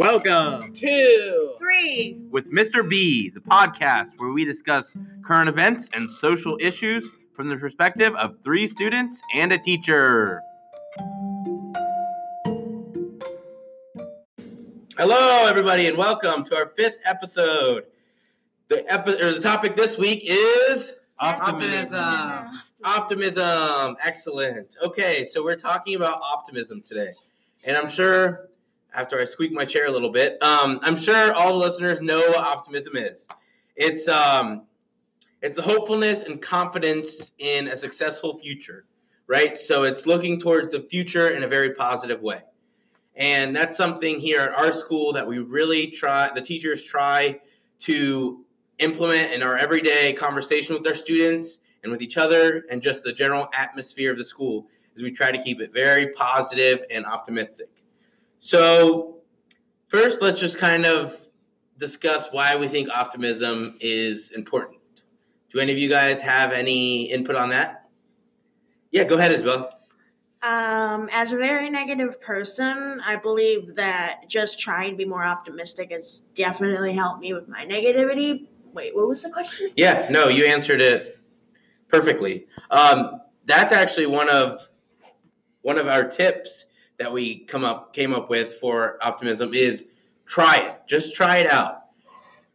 Welcome to Three. with Mr. B, the podcast where we discuss current events and social issues from the perspective of three students and a teacher. Hello, everybody, and welcome to our fifth episode. The epi- or the topic this week is optimism. optimism. Excellent. Okay, so we're talking about optimism today, and I'm sure after I squeak my chair a little bit, um, I'm sure all the listeners know what optimism is. It's um, it's the hopefulness and confidence in a successful future, right? So it's looking towards the future in a very positive way. And that's something here at our school that we really try, the teachers try to implement in our everyday conversation with our students and with each other and just the general atmosphere of the school is we try to keep it very positive and optimistic. So, first, let's just kind of discuss why we think optimism is important. Do any of you guys have any input on that? Yeah, go ahead, Isabel. Um, as a very negative person, I believe that just trying to be more optimistic has definitely helped me with my negativity. Wait, what was the question? Yeah, no, you answered it perfectly. Um, that's actually one of one of our tips that we come up came up with for optimism is try it. Just try it out.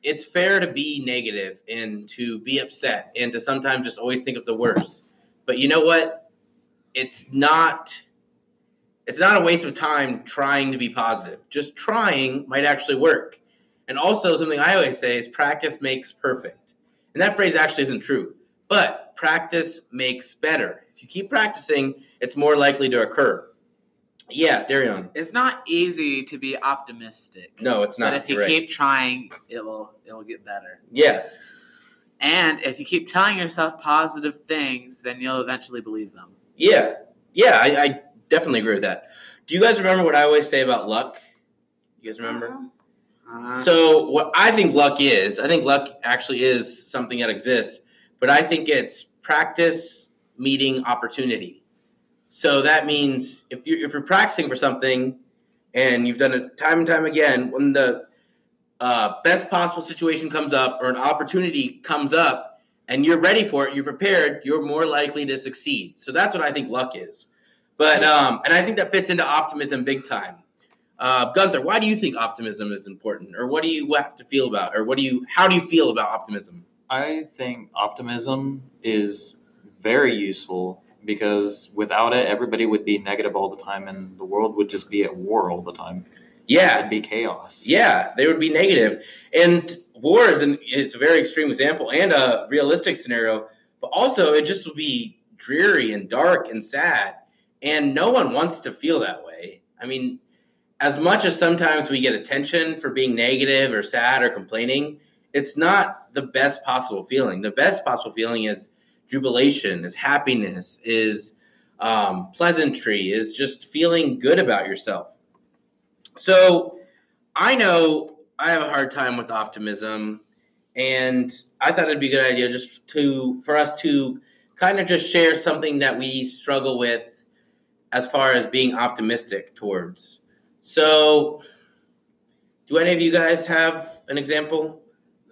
It's fair to be negative and to be upset and to sometimes just always think of the worst. But you know what? It's not it's not a waste of time trying to be positive. Just trying might actually work. And also something I always say is practice makes perfect. And that phrase actually isn't true. But practice makes better. If you keep practicing, it's more likely to occur. Yeah, Darion. It's not easy to be optimistic. No, it's not. But if you right. keep trying, it will it will get better. Yeah. And if you keep telling yourself positive things, then you'll eventually believe them. Yeah. Yeah, I, I definitely agree with that. Do you guys remember what I always say about luck? You guys remember? Uh, So, what I think luck is, I think luck actually is something that exists, but I think it's practice meeting opportunity. So that means if you if you're practicing for something and you've done it time and time again, when the uh, best possible situation comes up or an opportunity comes up and you're ready for it, you're prepared, you're more likely to succeed. So that's what I think luck is. But um, and I think that fits into optimism big time. Uh, Gunther, why do you think optimism is important, or what do you have to feel about, or what do you, how do you feel about optimism? I think optimism is very useful because without it, everybody would be negative all the time and the world would just be at war all the time. Yeah, It'd be chaos. yeah, they would be negative, and war is an is a very extreme example and a realistic scenario, but also it just would be dreary and dark and sad, and no one wants to feel that way. I mean, as much as sometimes we get attention for being negative or sad or complaining, it's not the best possible feeling. The best possible feeling is jubilation, is happiness, is um, pleasantry, is just feeling good about yourself. So I know I have a hard time with optimism, and I thought it'd be a good idea just to for us to kind of just share something that we struggle with as far as being optimistic towards. So, do any of you guys have an example?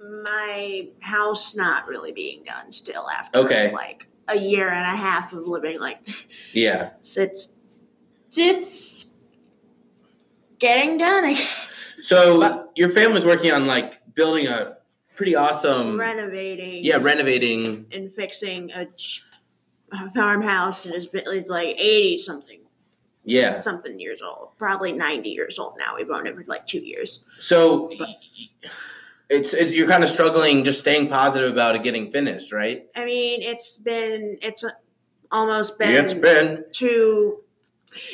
My house not really being done still after Okay. like a year and a half of living like Yeah. this. It's it's getting done, I guess. So your family's working on like building a pretty awesome, Renovating. yeah, renovating. and fixing a, a farmhouse it's been like 80 something Yeah. something years old probably 90 years old now we've owned it for like two years So it's, it's you're kind of struggling just staying positive about it getting finished, right? i mean it's been it's almost been it's been. two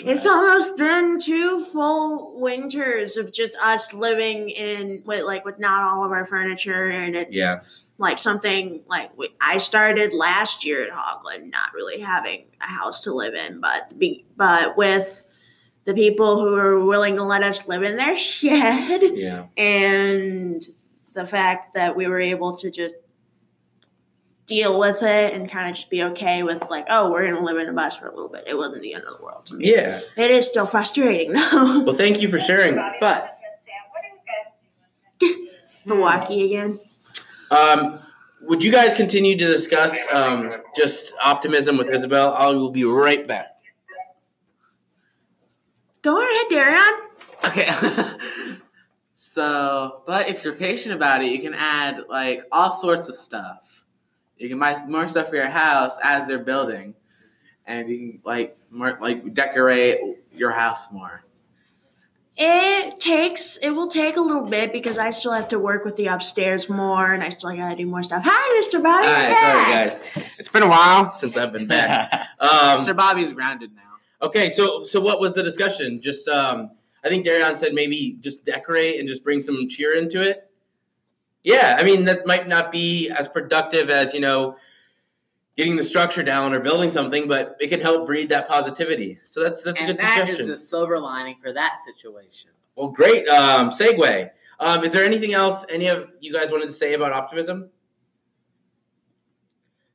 it's almost been two full winters of just us living in with like with not all of our furniture and it's Yeah. like something like I started last year at Hogland, not really having a house to live in, but be, but with the people who are willing to let us live in their shed, Yeah. and the fact that we were able to just deal with it and kind of just be okay with like, oh, we're gonna live in a bus for a little bit. It wasn't the end of the world to me. Yeah. It is still frustrating though. Well, thank you for sharing. But Milwaukee again. Um, would you guys continue to discuss um, just optimism with Isabel? I will be right back. Go ahead, Darian. Okay. so, but if you're patient about it, you can add like all sorts of stuff. You can buy more stuff for your house as they're building, and you can like more like decorate your house more. It takes it will take a little bit because I still have to work with the upstairs more, and I still gotta do more stuff. Hi, Mr. Bobby. Hi, you're sorry guys. It's been a while since I've been back. Um, Mr. Bobby's grounded now. okay, so so what was the discussion? Just um, I think Darian said maybe just decorate and just bring some cheer into it. Yeah, I mean that might not be as productive as you know getting the structure down or building something, but it can help breed that positivity. So that's that's a and good that is suggestion. the silver lining for that situation. Well, great um, segue. Um, is there anything else any of you guys wanted to say about optimism?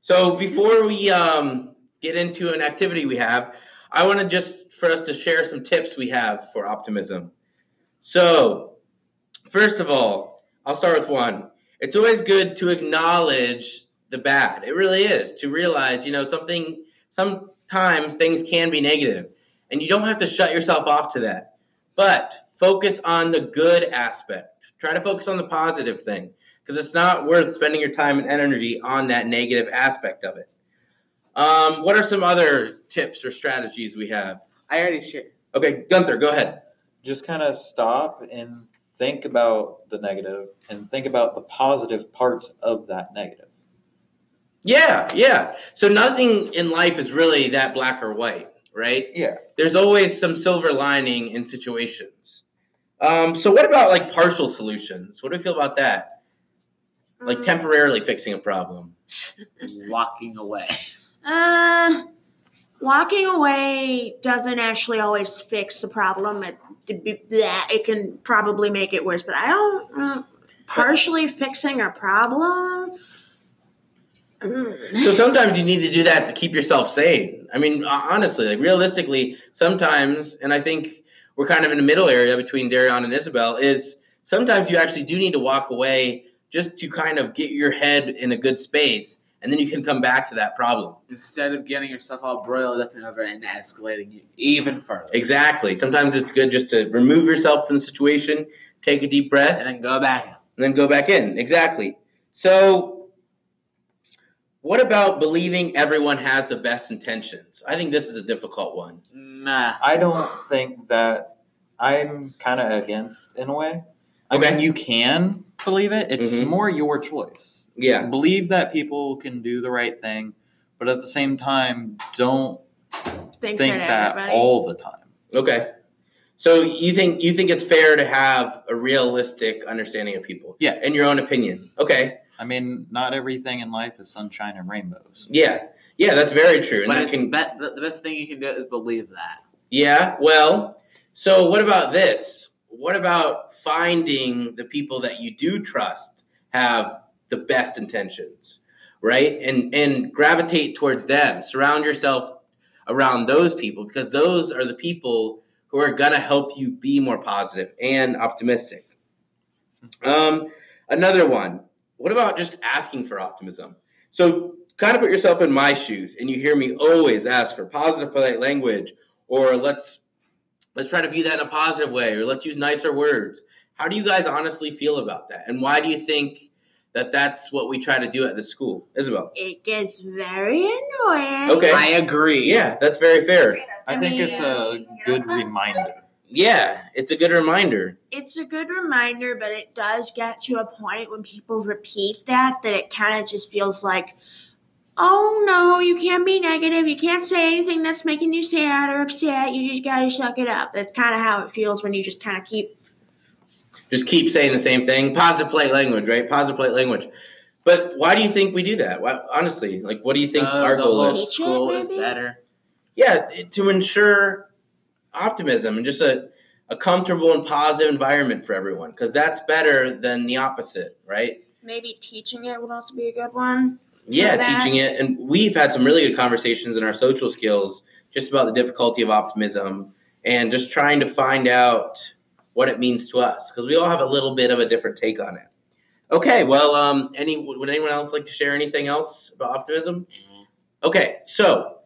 So before we um, get into an activity we have, I want to just for us to share some tips we have for optimism. So, first of all, I'll start with one. It's always good to acknowledge the bad. It really is to realize, you know, something. Sometimes things can be negative, and you don't have to shut yourself off to that. But focus on the good aspect. Try to focus on the positive thing because it's not worth spending your time and energy on that negative aspect of it. Um, what are some other tips or strategies we have? I already shared. Okay, Gunther, go ahead. Just kind of stop and think about the negative and think about the positive parts of that negative. Yeah, yeah. So nothing in life is really that black or white, right? Yeah. There's always some silver lining in situations. Um, so what about like partial solutions? What do we feel about that? Like Mm, temporarily fixing a problem. Walking away. Uh, walking away doesn't actually always fix the problem. It that it can probably make it worse. But I don't uh, partially fixing a problem. mm, So sometimes you need to do that to keep yourself sane. I mean, honestly, like realistically, sometimes, and I think we're kind of in the middle area between Darion and Isabel, is sometimes you actually do need to walk away just to kind of get your head in a good space, and then you can come back to that problem. Instead of getting yourself all broiled up and over and escalating you even further. Exactly. Sometimes it's good just to remove yourself from the situation, take a deep breath, And then go back. and then go back in. Exactly. So, what about believing everyone has the best intentions? I think this is a difficult one. Nah. I don't think that I'm kind of against in a way. I Okay. mean, you can believe it. It's Mhm. more your choice. Yeah. Believe that people can do the right thing, but at the same time, don't think, think that, that everybody. all the time. Okay. So you think you think it's fair to have a realistic understanding of people Yeah. in your own opinion? Okay. I mean, not everything in life is sunshine and rainbows. Yeah. Yeah, that's very true. And But it's can bet the, the best thing you can do is believe that. Yeah, well, so what about this? What about finding the people that you do trust have the best intentions, right? And and gravitate towards them. Surround yourself around those people because those are the people who are going to help you be more positive and optimistic. Um, another one. What about just asking for optimism? So kind of put yourself in my shoes and you hear me always ask for positive polite language or let's let's try to view that in a positive way or let's use nicer words how do you guys honestly feel about that and why do you think that that's what we try to do at the school isabel It gets very annoying. Okay. I agree. yeah that's very fair I think it's a good reminder. yeah it's a good reminder It's a good reminder, but it does get to a point when people repeat that that it kind of just feels like, oh no, you can't be negative. You can't say anything that's making you sad or upset. You just gotta suck it up. That's kind of how it feels when you just kind of keep. Just keep saying the same thing. Positive polite language right? Positive polite language. But why do you think we do that? Why, honestly like what do you think So our goal is? school is better. yeah to ensure optimism and just a, a comfortable and positive environment for everyone because that's better than the opposite right? Maybe teaching it would also be a good one. yeah teaching it. And we've had some really good conversations in our social skills just about the difficulty of optimism and just trying to find out what it means to us because we all have a little bit of a different take on it Okay, well, um, any would anyone else like to share anything else about optimism? Okay, so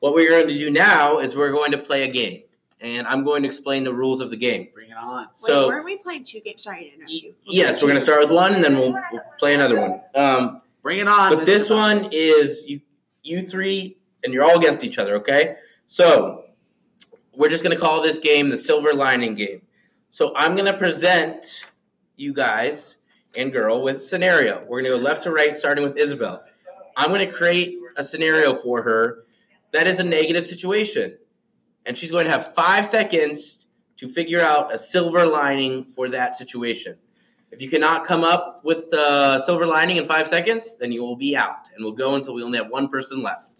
what we're going to do now is we're going to play a game, and I'm going to explain the rules of the game. Bring it on. Wait, So weren't we playing two games? Sorry to interrupt you. We're yes, we're going to start with one, and then we'll, we'll play another one. Um, Bring it on. but Mr. this Bob. one is you you three, and you're all against each other. Okay, so we're just going to call this game the Silver Lining Game. So I'm going to present you guys and girl with scenario. We're going to go left to right, starting with Isabel. I'm going to create a scenario for her that is a negative situation, and she's going to have five seconds to figure out a silver lining for that situation. If you cannot come up with the silver lining in five seconds, then you will be out, and we'll go until we only have one person left.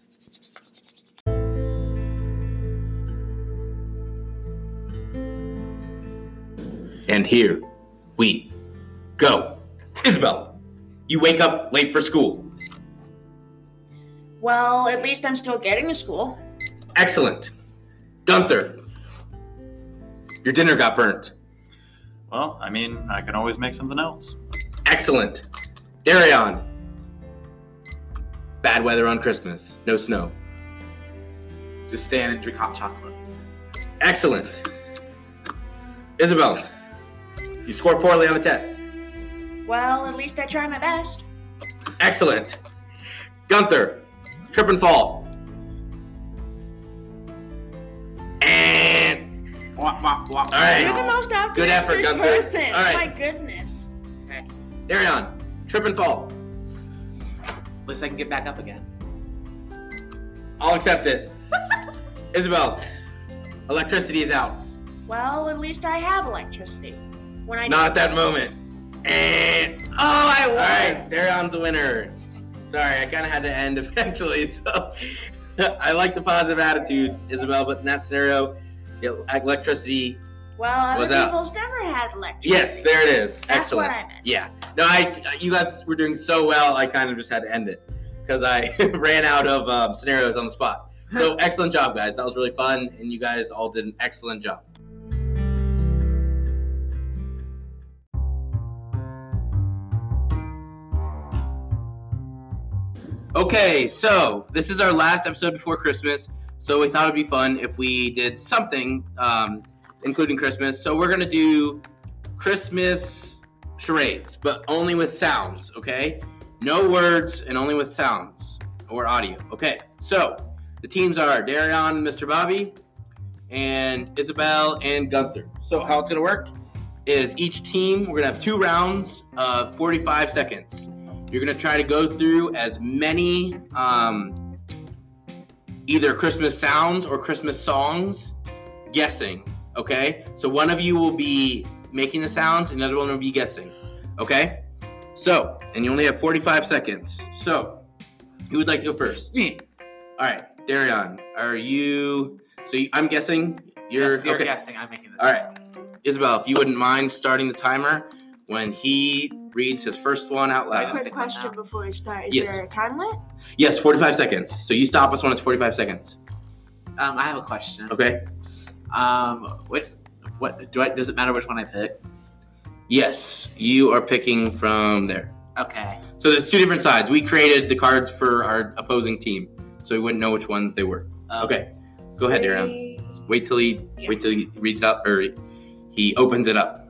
And here we go. Isabel, you wake up late for school. Well, at least I'm still getting to school. Excellent. Gunther, your dinner got burnt. Well, I mean, I can always make something else. Excellent. Darion, bad weather on Christmas, no snow. Just stand and drink hot chocolate. Excellent. Isabel, you scored poorly on the test. Well, at least I try my best. Excellent. Gunther, trip and fall. And Wah, wah, wah. All right. You're the most Good effort, optimistic Gunther. person. All right. My goodness. Okay. Darion, trip and fall. At least I can get back up again. I'll accept it. Isabel, electricity is out. Well, at least I have electricity. When I Not at that moment. And Oh, I won. all right, Darion's the winner. Sorry, I kind of had to end eventually. So I like the positive attitude, Isabel, but in that scenario, yeah, electricity. Well, Was other out. never had electricity. Yes, there it is. That's Excellent. what I meant. Yeah. No, I you guys were doing so well. I kind of just had to end it because I ran out of um, scenarios on the spot. So excellent job, guys. That was really fun, and you guys all did an excellent job. Okay, so this is our last episode before Christmas. So we thought it'd be fun if we did something, um, including Christmas. So we're gonna do Christmas charades, but only with sounds, okay? No words and only with sounds or audio. Okay, so the teams are Darion Mr. Bobby, and Isabel and Gunther. So how it's gonna work is each team, we're gonna have two rounds of 45 seconds. You're gonna try to go through as many um, either Christmas sounds or Christmas songs guessing. Okay? So one of you will be making the sounds and the other one will be guessing. Okay? So, and you only have 45 seconds. So, who would like to go first? Me. All right, Darion, are you. So you, I'm guessing you're. Yes, you're okay. guessing. I'm making this. All right. Isabel, if you wouldn't mind starting the timer when he reads his first one out loud. Quick question before we start. Is Yes. there a time limit? Yes, 45 seconds. So you stop us when it's 45 seconds. Um, I have a question. Okay? Um, what, what do I? Does it matter which one I pick? Yes, you are picking from there. Okay. So there's two different sides. We created the cards for our opposing team, so we wouldn't know which ones they were. Um, Okay, go ahead, Darren. Three, Wait till he Yeah. wait till he reads it up or he opens it up.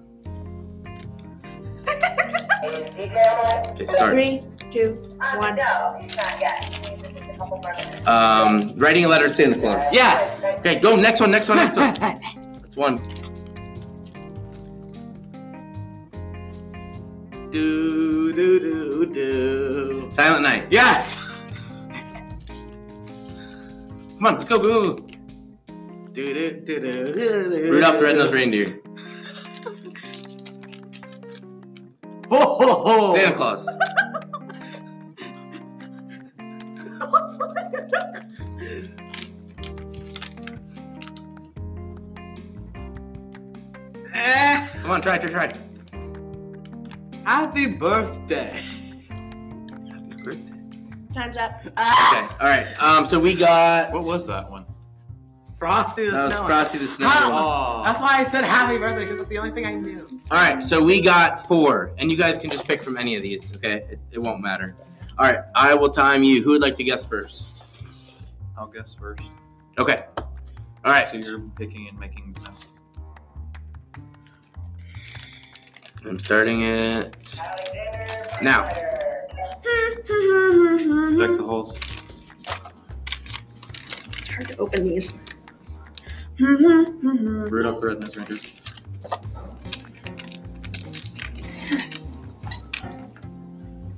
Okay, start. Three, two, one. No, he's not yet. He needs just a couple more minutes. Um, writing a letter to Santa Claus. Yes. Okay, go next one. Next one. Next one. That's one. do do do do. Silent Night. Yes. Come on, let's go. Go. go, go. do do do do do. Rudolph the Red-Nosed Reindeer. Ho ho ho. Santa Claus. Eh. Come on, try it. Try it. Try it. Happy birthday. Happy birthday. Time's up. Okay. All right. Um. So we got. What was that one? Frosty the That was Snowman. Frosty the How- Snowman. That's why I said happy birthday because it's the only thing I knew. All right, so we got four, and you guys can just pick from any of these. Okay, it, it won't matter. All right, I will time you. Who would like to guess first? I'll guess first. Okay. All right. So you're picking and making sense. I'm starting it now. Deck the holes. It's hard to open these. Rudolph the Red-Nosed Reindeer.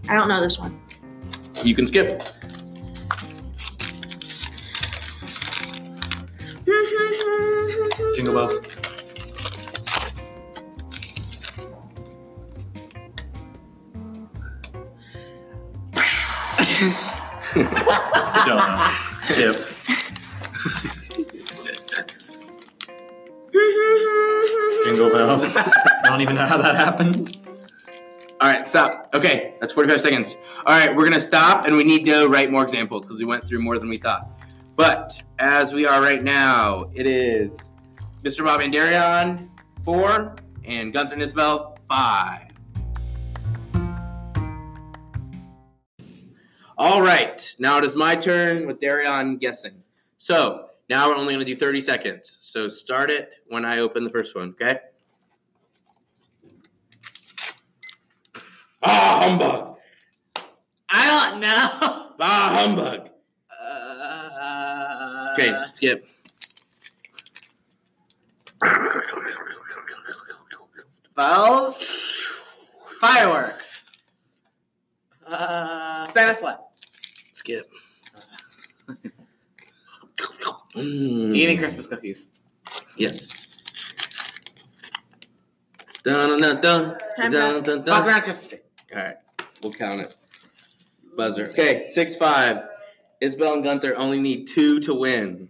I don't know this one. You can skip. Jingle bells. Don't know. Skip. I don't even know how that happened. All right, stop. Okay, that's 45 seconds. All right, we're gonna stop, and we need to write more examples because we went through more than we thought. But as we are right now, it is Mr. Bob and Darion four, and Gunther and Isabel five. All right, now it is my turn with Darion guessing. So now we're only gonna do 30 seconds. So start it when I open the first one. Okay. Ah, humbug! I don't know. Ah, humbug! Uh, Okay, skip. bells, fireworks, uh, Santa sleigh, Skip. Mm, eating Christmas cookies. Yes. Dun dun dun dun dun dun. Walk dun. around Christmas tree. All right, we'll count it. Buzzer. Okay, six five. Isabel and Gunther only need two to win.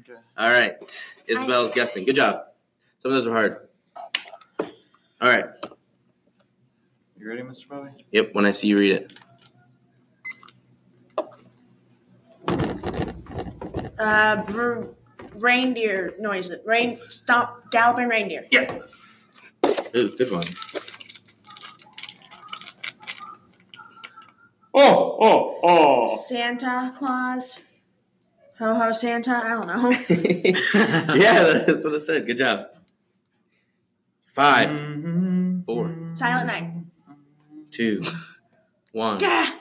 Okay. All right, Isabel's guessing. Good job. Some of those were hard. All right. You ready, Mr. Bobby? Yep. When I see you read it. Uh, br- reindeer noises. Rain, stop, galloping reindeer. Yeah. Ooh, good one. Oh, oh, oh. Santa Claus. Ho ho Santa. I don't know. yeah, that's what I said. Good job. Five. Four. Silent Night. two, one. Gah!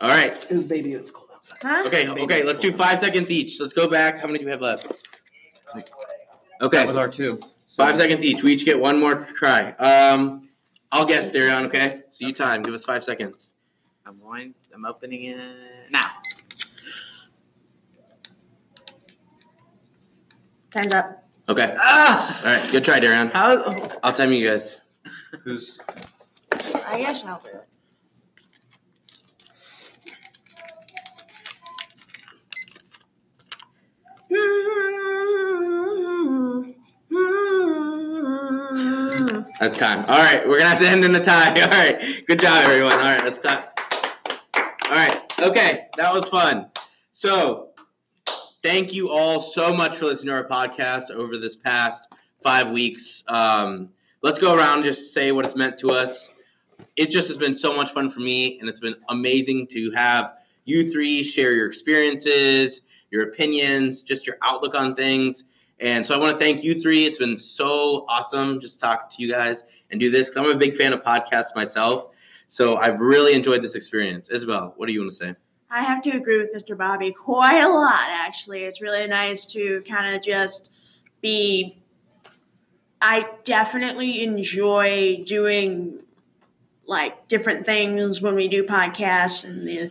All right. Whose baby? It's cold outside. Huh? Okay. Okay. Let's do five seconds each. Let's go back. How many do we have left? Okay. That was our two. Five seconds each. We each get one more try. Um, I'll guess, Darion. Okay. So you time. Give us five seconds. I'm going. I'm opening it now. Time's up. Okay. Ah! All right. Good try, Darion. How is? I'll time you guys. Who's I guess I'll do it. That's time. All right. We're gonna have to end in a tie. All right. Good job, everyone. All right. Let's clap. All right. Okay. That was fun. So, thank you all so much for listening to our podcast over this past five weeks. Um, let's go around and just say what it's meant to us. It just has been so much fun for me, and it's been amazing to have you three share your experiences, your opinions, just your outlook on things. And so I want to thank you three. It's been so awesome just talk to you guys and do this because I'm a big fan of podcasts myself. So I've really enjoyed this experience. Isabel, what do you want to say? I have to agree with Mr. Bobby quite a lot, actually. It's really nice to kind of just be. I definitely enjoy doing like different things when we do podcasts and the,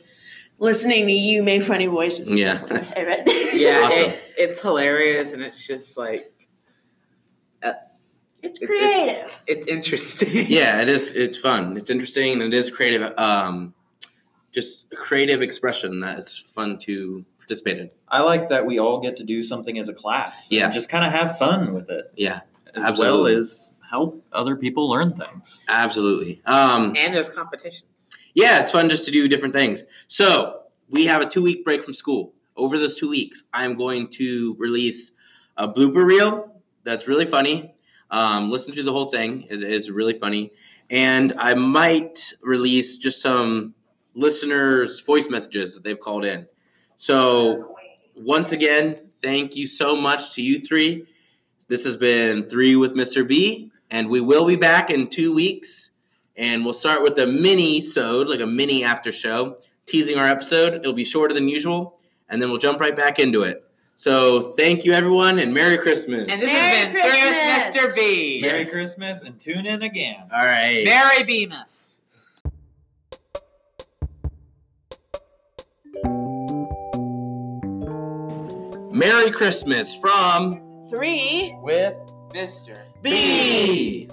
listening to you make funny voices. Yeah. my favorite. Yeah, Awesome. it, it's hilarious and it's just like it's creative. it's interesting. Yeah, it is. It's fun. It's interesting, and it is creative. Um, just a creative expression that is fun to participate in. I like that we all get to do something as a class. Yeah. And just kind of have fun with it. Yeah, As Absolutely. well as help other people learn things. absolutely. Um, And there's competitions. yeah, it's fun just to do different things. So we have a two week break from school over those two weeks, I'm going to release a blooper reel that's really funny. Um, listen to the whole thing; it is really funny. And I might release just some listeners' voice messages that they've called in. So once again, thank you so much to you three. This has been Three with Mr. B, and we will be back in two weeks. And we'll start with a mini sode, like a mini after show, teasing our episode. It'll be shorter than usual, and then we'll jump right back into it. So thank you, everyone, and Merry Christmas. And this Merry has been Three Christmas. with Mr. B. Merry Yes. Christmas and tune in again. All right. Merry Bemis. Merry Christmas from Three. With Mr. B.